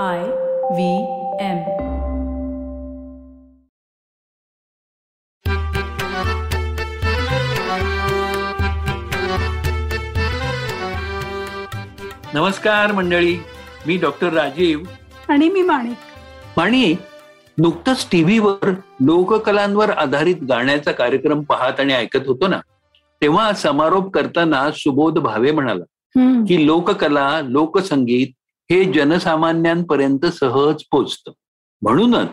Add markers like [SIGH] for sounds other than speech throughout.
I V M. नमस्कार मंडळी. मी डॉक्टर राजीव. आणि मी माणिक. माणिक नुकतंच टीव्हीवर लोककलांवर आधारित गाण्याचा कार्यक्रम पाहत आणि ऐकत होतो ना? तेव्हा समारोप करताना सुबोध भावे म्हणाला. की लोककला लोकसंगीत हे जनसामान्यांपर्यंत सहज पोचत. म्हणूनच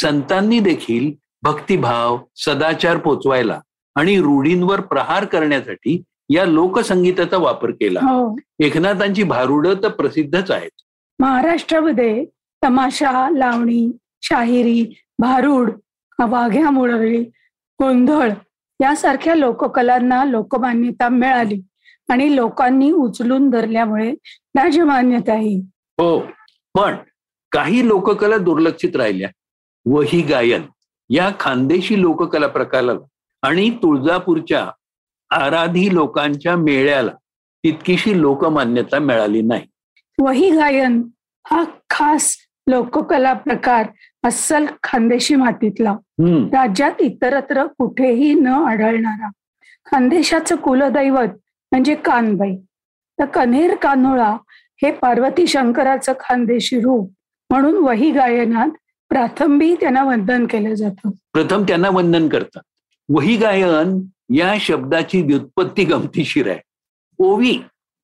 संतांनी देखील भक्तिभाव सदाचार पोचवायला आणि रूढींवर प्रहार करण्यासाठी या लोकसंगीताचा वापर केला. हो. एकनाथांची भारुडं तर प्रसिद्धच आहेत. महाराष्ट्रामध्ये तमाशा लावणी शाहिरी भारूड वाघ्या मुरळी गोंधळ यासारख्या लोककलांना लोकमान्यता मिळाली आणि लोकांनी उचलून धरल्यामुळे राजमान्यताही हो. पण काही लोककला दुर्लक्षित राहिल्या. वही गायन. या खानदेशी लोककला प्रकाराला आणि तुळजापूरच्या आराधी लोकांच्या मेळ्याला तितकीशी लोकमान्यता मिळाली नाही. वही गायन हा खास लोककला प्रकार अस्सल खानदेशी मातीतला. राज्यात इतरत्र कुठेही न आढळणारा. खानदेशाचं कुलदैवत म्हणजे कानबाई. तर कन्हेर कान्होळा हे पार्वती शंकराचं खानदेशी रूप म्हणून वही गायनात प्राथंबी त्यांना वंदन केलं जातं. प्रथम त्यांना वंदन करतात. वही गायन या शब्दाची व्युत्पत्ती गमतीशीर आहे. ओवी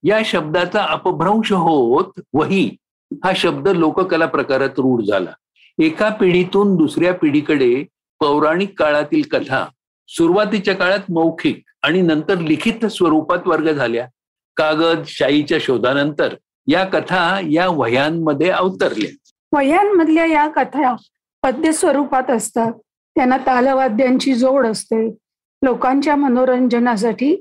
या शब्दाचा अपभ्रंश होत वही हा शब्द लोककला प्रकारात रूढ झाला. एका पिढीतून दुसऱ्या पिढीकडे पौराणिक काळातील कथा सुरुवातीच्या काळात मौखिक आणि नंतर लिखित स्वरूपात वर्ग झाल्या. कागद शाईच्या शोधानंतर या कथा या वह्यांमध्ये अवतरल्या. वह्यांमधल्या या कथा पद्य स्वरूपात असतात. त्यांना तालवाद्यांची जोड असते. लोकांच्या मनोरंजनासाठी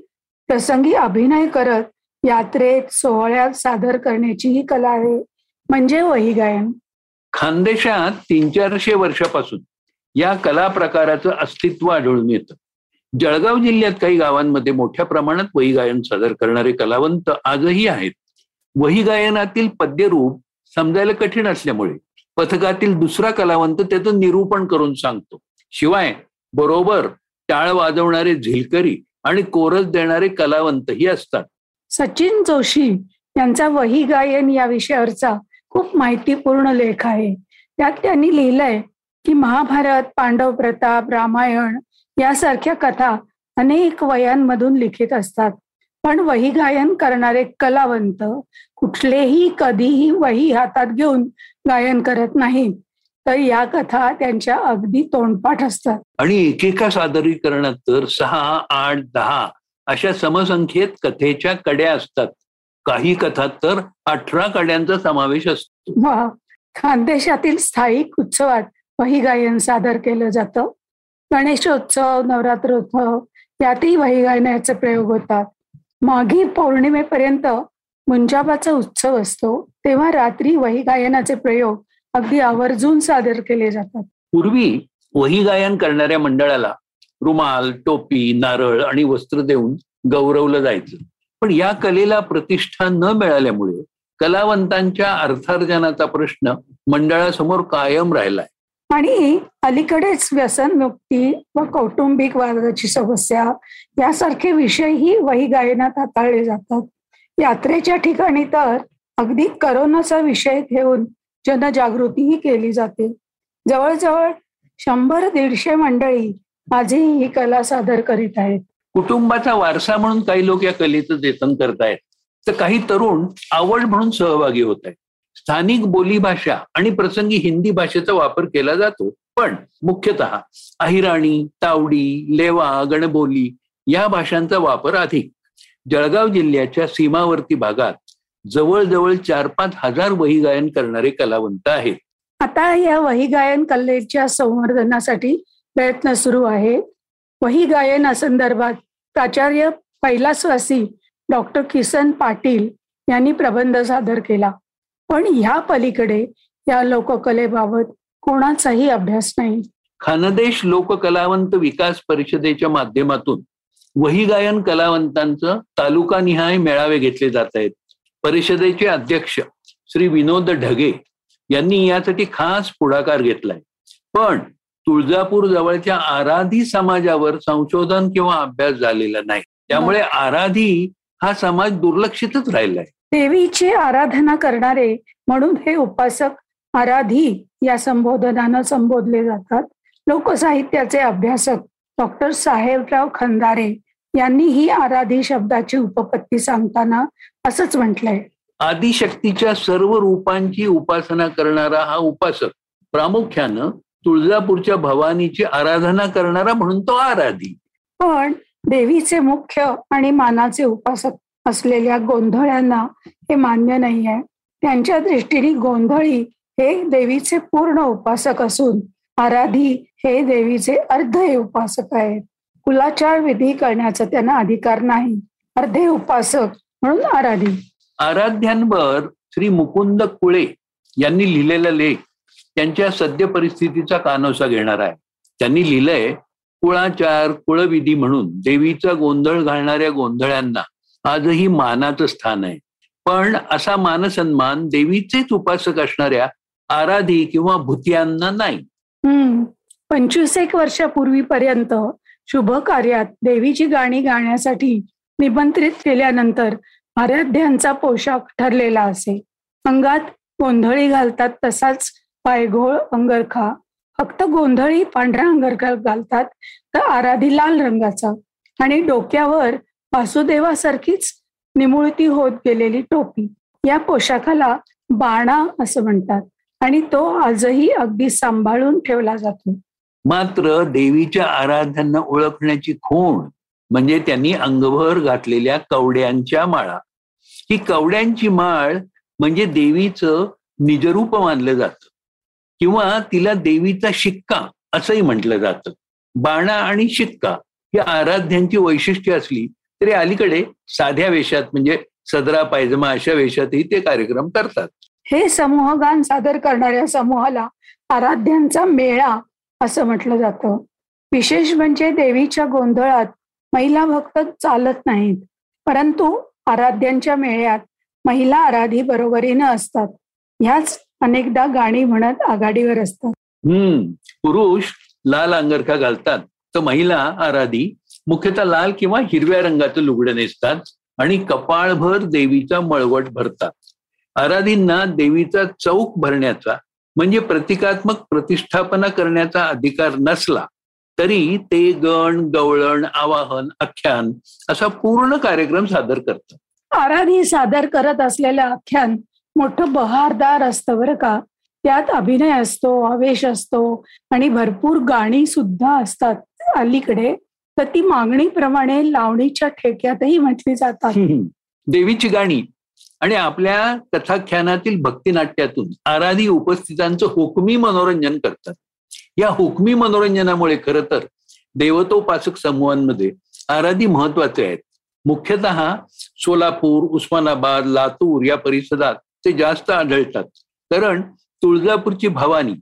प्रसंगी अभिनय करत यात्रेत सोहळ्यात सादर करण्याची ही कला आहे. म्हणजे वही गायन. खानदेशात तीन चारशे वर्षापासून या कला प्रकाराचं अस्तित्व आढळून येतं. जळगाव जिल्ह्यात काही गावांमध्ये मोठ्या प्रमाणात वही गायन सादर करणारे कलावंत आजही आहेत. वही गायनातील पद्यरूप समजायला कठीण असल्यामुळे पथकातील दुसरा कलावंत त्याचं निरूपण करून सांगतो. शिवाय बरोबर टाळ वाजवणारे झिलकरी आणि कोरस देणारे कलावंतही असतात. सचिन जोशी यांचा वही गायन या विषयावरचा खूप माहितीपूर्ण लेख आहे. त्यात त्यांनी लिहिलंय की महाभारत पांडव प्रताप रामायण यासारख्या कथा अनेक वयांमधून लिखित असतात. पण वही गायन करणारे कलावंत कुठलेही कधीही वही हातात घेऊन गायन करत नाहीत. तर या कथा त्यांच्या अगदी तोंडपाठ असतात. आणि एकेका सादरीकरणात तर सहा आठ दहा अशा समसंख्येत कथेच्या कड्या असतात. काही कथात तर अठरा कड्यांचा समावेश असतो. वा खानदेशातील स्थायिक उत्सवात वही गायन सादर केलं जातं. गणेशोत्सव नवरात्रोत्सव यातही वही गायनाचे प्रयोग होतात. माघी पौर्णिमेपर्यंत मुंजाबाचा उत्सव असतो तेव्हा रात्री वही गायनाचे प्रयोग अगदी आवर्जून सादर केले जातात. पूर्वी वही गायन करणाऱ्या मंडळाला रुमाल टोपी नारळ आणि वस्त्र देऊन गौरवलं जायचं. पण या कलेला प्रतिष्ठा न मिळाल्यामुळे कलावंतांच्या अर्थार्जनाचा प्रश्न मंडळासमोर कायम राहिलाय. आणि अलीकडेच व्यसनमुक्ती व कौटुंबिक वादाची समस्या यासारखे विषयही वही गायनात हाताळले जातात. यात्रेच्या ठिकाणी तर अगदी करोनाचा विषय घेऊन जनजागृतीही केली जाते. जवळजवळ शंभर दीडशे मंडळी आजही ही कला सादर करीत आहेत. कुटुंबाचा वारसा म्हणून काही लोक या कलेचं जतन करतायत. तर काही तरुण आवड म्हणून सहभागी होत आहेत स्थानिक बोलीभाषा आणि प्रसंगी हिंदी भाषेचा वापर केला जातो. पण मुख्यतः अहिराणी तावडी लेवा गणबोली या भाषांचा वापर अधिक. जळगाव जिल्ह्याच्या सीमावर्ती भागात जवळजवळ चार पाच हजार वही गायन करणारे कलावंत आहेत. आता या वही गायन कलेच्या संवर्धनासाठी प्रयत्न सुरू आहे. वही गायनासंदर्भात प्राचार्य पहिलासवासी डॉक्टर किसन पाटील यांनी प्रबंध सादर केला. पण ह्या पलीकडे या लोककलेबाबत कोणाचाही अभ्यास नाही. खानदेश लोककलावंत विकास परिषदेच्या माध्यमातून वही गायन कलावंतांचं तालुकानिहाय मेळावे घेतले जात आहेत. परिषदेचे अध्यक्ष श्री विनोद ढगे यांनी यासाठी खास पुढाकार घेतलाय. पण तुळजापूर जवळच्या आराधी समाजावर संशोधन किंवा अभ्यास झालेला नाही. त्यामुळे आराधी हा समाज दुर्लक्षितच राहिलाय. देवीची आराधना करणारे म्हणून हे उपासक आराधी या संबोधनानं संबोधले जातात. लोकसाहित्याचे अभ्यासक डॉक्टर साहेबराव खंदारे यांनी ही आराधी शब्दाची उपपत्ती सांगताना असंच म्हटलंय. आदिशक्तीच्या सर्व रूपांची उपासना करणारा हा उपासक प्रामुख्यानं तुळजापूरच्या भवानीची आराधना करणारा म्हणून तो आराधी. पण देवीचे मुख्य आणि मानाचे उपासक असलेल्या गोंधळ्यांना हे मान्य नाही आहे त्यांच्या दृष्टीने गोंधळी हे देवीचे पूर्ण उपासक असून आराधी हे देवीचे अर्धे उपासक आहेत. कुलाचार विधी करण्याचा त्यांना अधिकार नाही. अर्धे उपासक म्हणून आराधी. आराध्यांवर श्री मुकुंद कुळे यांनी लिहिलेला लेख त्यांच्या सद्य परिस्थितीचा कानोसा घेणार आहे. त्यांनी लिहिलंय कुळाचार कुळविधी म्हणून देवीचा गोंधळ घालणाऱ्या गोंधळ्यांना आजही मानाचं स्थान आहे. पण असा मानसन्मान देवीचेच उपासक असणाऱ्या आराधी किंवा भूतियांना नाही. हम्म. पंचवीस एक वर्षापूर्वीपर्यंत शुभ कार्यात देवीची गाणी गाण्यासाठी निमंत्रित केल्यानंतर आराध्यांचा पोशाख ठरलेला असे. अंगात गोंधळी घालतात तसाच पायघोळ अंगरखा. फक्त गोंधळी पांढरा अंगरखा घालतात तर आराधी लाल रंगाचा. आणि डोक्यावर वासुदेवासारखीच निमुळती होत गेलेली टोपी. या पोशाखाला बाणा असं म्हणतात आणि तो आजही अगदी सांभाळून ठेवला जातो. मात्र देवीच्या आराध्यांना ओळखण्याची खूण म्हणजे त्यांनी अंगभर घातलेल्या कवड्यांच्या माळा. ही कवड्यांची माळ म्हणजे देवीचं निजरूप मानलं जातं किंवा तिला देवीचा शिक्का असंही म्हटलं जातं. बाणा आणि शिक्का ही आराध्यांची वैशिष्ट्य असली तरी अलीकडे साध्या वेशात म्हणजे सदरा पायजमा अशा वेशातही ते कार्यक्रम करतात. हे समूह गान सादर करणाऱ्या समूहाला आराध्यांचा मेळा असं म्हटलं जातं. विशेष म्हणजे देवीच्या गोंधळात महिला भक्त चालत नाहीत परंतु आराध्यांच्या मेळ्यात महिला आराधी बरोबरीनं असतात. ह्याच अनेकदा गाणी म्हणत आघाडीवर असतात. हम्म पुरुष लाल अंगरखा घालतात. तर महिला आराधी मुख्यतः लाल किंवा हिरव्या रंगाचं लुगडं नेसतात आणि कपाळभर देवीचा मळवट भरतात. आराधींना देवीचा चौक भरण्याचा म्हणजे प्रतिकात्मक प्रतिष्ठापना करण्याचा अधिकार नसला तरी ते गण गवळण आवाहन आख्यान असा पूर्ण कार्यक्रम सादर करतात. आराधी सादर करत असलेलं आख्यान मोठं बहारदार असतं बरं का. त्यात अभिनय असतो आवेश असतो आणि भरपूर गाणी सुद्धा असतात अलीकडे. तर ती मागणीप्रमाणे लावणीच्या ठेक्यातही म्हटली जातात. देवीची गाणी आणि आपल्या कथाख्यानातील भक्तिनाट्यातून आराधी उपस्थितांचं हुकमी मनोरंजन करतात. या हुकमी मनोरंजनामुळे खरं तर देवतोपासक समूहांमध्ये आराधी महत्त्वाचे आहेत. मुख्यतः सोलापूर उस्मानाबाद लातूर या परिसरात ते जास्त आढळतात. कारण तुळजापूरची भवानी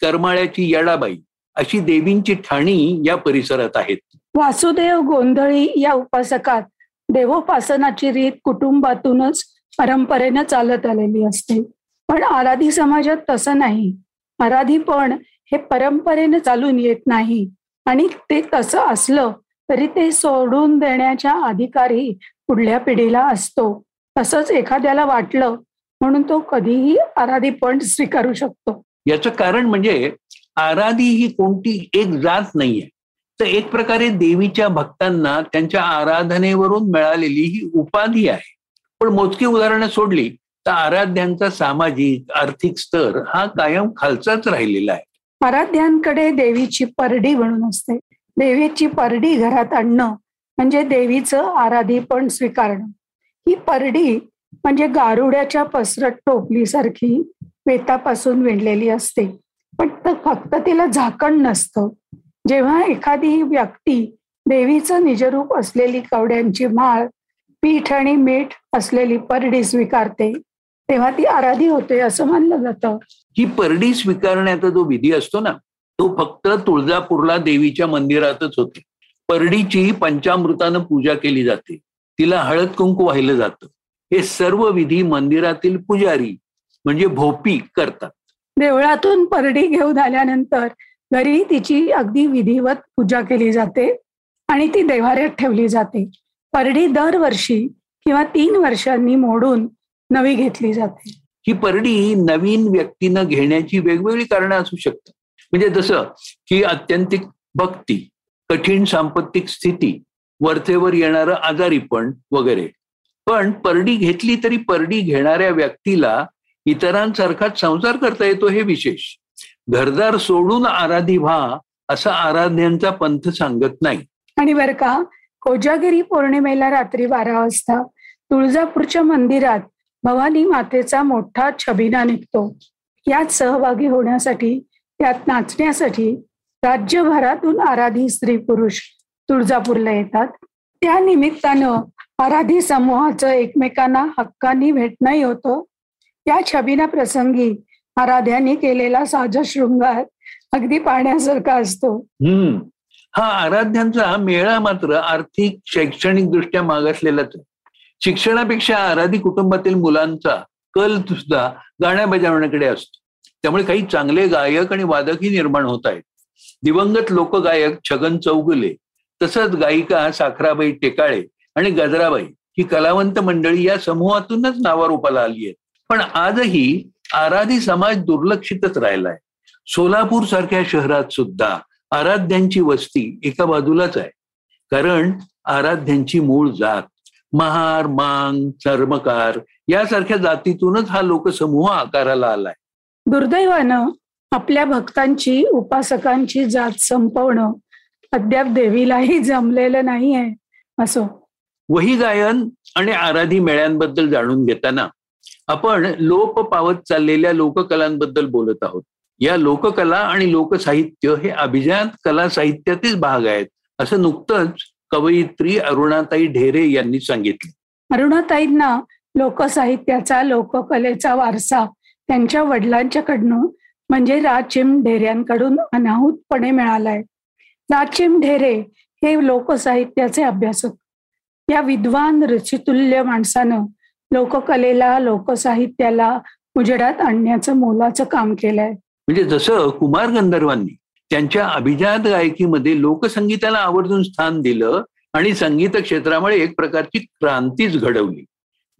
करमाळ्याची येडाबाई अशी देवींची ठाणी या परिसरात आहेत. वासुदेव गोंधळी या उपासकात देवोपासनाची रीत कुटुंबातूनच परंपरेनं चालत आलेली असते. पण आराधी समाजात तसं नाही. आराधी पण हे परंपरेनं चालून येत नाही. आणि ते तसं असलं तरी ते सोडून देण्याच्या अधिकारही पुढल्या पिढीला असतो. तसंच एखाद्याला वाटलं म्हणून तो कधीही आराधीपण स्वीकारू शकतो. याचं कारण म्हणजे आराधी ही कोणती एक जात नाहीये. तर एक प्रकारे देवीच्या भक्तांना त्यांच्या आराधनेवरून मिळालेली ही उपाधी आहे. पण मोजकी उदाहरणं सोडली तर आराध्यांचा सामाजिक आर्थिक स्तर हा कायम खालचाच राहिलेला आहे. आराध्यांकडे देवीची परडी म्हणून असते. देवीची परडी घरात आणणं म्हणजे देवीचं आराधीपण स्वीकारणं. ही परडी म्हणजे गारुड्याच्या पसरट टोपलीसारखी वेतापासून विणलेली असते. पण फक्त तिला झाकण नसतं. जेव्हा एखादी व्यक्ती देवीचं निजरूप असलेली कवड्यांची माळ पीठ आणि मीठ असलेली परडी स्वीकारते तेव्हा ती आराधी होते असं मानलं जातं. ही परडी स्वीकारण्याचा जो विधी असतो ना तो फक्त तुळजापूरला देवीच्या मंदिरातच होते. परडीची पंचामृतानं पूजा केली जाते. तिला हळद कुंकू वाहिलं जातं. हे सर्व विधी मंदिरातील पुजारी म्हणजे भोपी करतात. देवळातून परडी घेऊन आल्यानंतर घरी तिची अगदी विधिवत पूजा केली जाते आणि ती देवाऱ्यात ठेवली जाते. परडी दरवर्षी किंवा तीन वर्षांनी मोडून नवी घेतली जाते. ही परडी नवीन व्यक्तीनं घेण्याची वेगवेगळी कारणं असू शकतात. म्हणजे जसं की अत्यंतिक भक्ती कठीण सांपत्तिक स्थिती वरचेवर येणारं आजारीपण वगैरे. पण परडी घेतली तरी परडी घेणाऱ्या व्यक्तीला इतरांसारखाच संसार करता येतो हे विशेष. घरदार सोडून आराधी व्हा असा आराध्यांचा पंथ सांगत नाही. आणि बर का कोजागिरी पौर्णिमेला रात्री बारा वाजता तुळजापूरच्या मंदिरात भवानी मातेचा मोठा छबिना निघतो. यात सहभागी होण्यासाठी त्यात नाचण्यासाठी राज्यभरातून आराधी स्त्री पुरुष तुळजापूरला येतात. त्या निमित्तानं आराधी समूहाचं एकमेकांना हक्कानी भेटणंही होतं या छबिना प्रसंगी आराध्याने केलेला साज शृंगार अगदी पाहण्यासारखा असतो. हम्म. हा आराध्यांचा मेळा मात्र आर्थिक शैक्षणिक दृष्ट्या मागासलेलाच शिक्षणापेक्षा आराधी कुटुंबातील मुलांचा कल सुद्धा गाण्या बजावण्याकडे असतो. त्यामुळे काही चांगले गायक आणि वादकही निर्माण होत आहेत. दिवंगत लोकगायक छगन चौगुले तसंच गायिका साखराबाई टेकाळे आणि गजराबाई ही कलावंत मंडळी या समूहातूनच नावारूपाला आली आहेत. पण आजही आराधी समाज दुर्लक्षितच राहिलाय. सोलापूर सारख्या शहरात सुद्धा आराध्यांची वस्ती एका बाजूलाच आहे. कारण आराध्यांची मूळ जात महार मांग चर्मकार यासारख्या जातीतूनच हा लोकसमूह आकाराला आलाय. दुर्दैवानं आपल्या भक्तांची उपासकांची जात संपवणं अद्याप देवीलाही जमलेलं नाहीये असो. वही गायन आणि आराधी मेळ्यांबद्दल जाणून घेताना आपण लोप पावत चाललेल्या लोककलांबद्दल बोलत आहोत. या लोककला आणि लोकसाहित्य हे अभिजात कला साहित्यातील भाग आहेत असं नुकतंच कवयित्री अरुणाताई ढेरे यांनी सांगितलं. अरुणाताईंना लोकसाहित्याचा लोककलेचा वारसा त्यांच्या वडिलांच्याकडनं म्हणजे राचिम ढेऱ्यांकडून अनाहूतपणे मिळालाय. राचिम ढेरे हे लोकसाहित्याचे अभ्यासक. या विद्वान रचितुल्य माणसानं लोककलेला लोकसाहित्याला उजेडात आणण्याचं मोलाचं काम केलंय. म्हणजे जसं कुमार गंधर्वांनी त्यांच्या अभिजात गायकीमध्ये लोकसंगीताला आवर्जून स्थान दिलं आणि संगीत क्षेत्रामुळे एक प्रकारची क्रांतीच घडवली.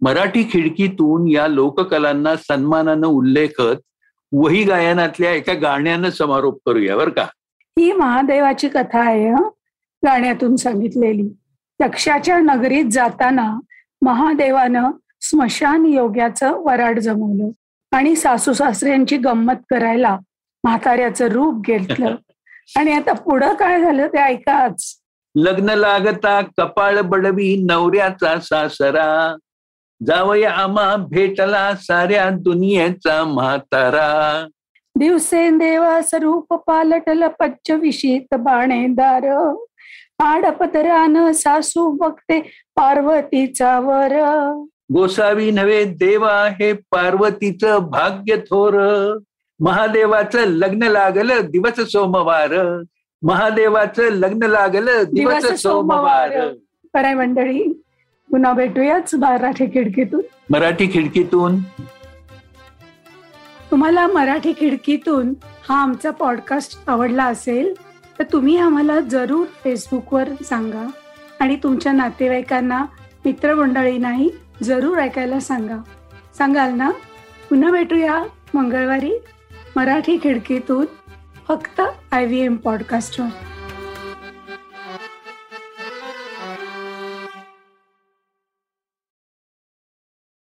मराठी खिडकीतून या लोककलांना सन्मानानं उल्लेखत वही गायनातल्या एका गाण्यानं समारोप करूया बरं का? ही महादेवाची कथा आहे? गाण्यातून सांगितलेली. यक्षाच्या नगरीत जाताना महादेवानं स्मशान योग्याचं वराड जमवलं. आणि सासू सासऱ्यांची गंमत करायला म्हाताऱ्याचं रूप घेतलं. [LAUGHS] आणि आता पुढं काय झालं ते ऐकाच. लग्न लागता कपाळ बडवी नवऱ्याचा सासरा. जावया आम्हा भेटला साऱ्या दुनियेचा म्हातारा. दिवसेंदेवा स्वरूप पालटल पच्च विशीत बाणेदार. आडपदरान सासू बघते पार्वतीचा वर. गोसावी नव्हे देवा हे पार्वतीचं भाग्य थोर महादेवाचं लग्न लागलं दिवस सोमवार. महादेवाचं लग्न लागलं दिवस सोमवार. बराय मंडळी पुन्हा भेटूयाच मराठी खिडकीतून. मराठी खिडकीतून. तुम्हाला मराठी खिडकीतून हा आमचा पॉडकास्ट आवडला असेल तर तुम्ही आम्हाला जरूर फेसबुकवर सांगा. आणि तुमच्या नातेवाईकांना मित्रमंडळींनाही जरूर ऐकायला सांगा. सांगाल ना? पुन्हा भेटूया मंगळवारी मराठी खिडकीतून फक्त आय व्ही एम पॉडकास्टवर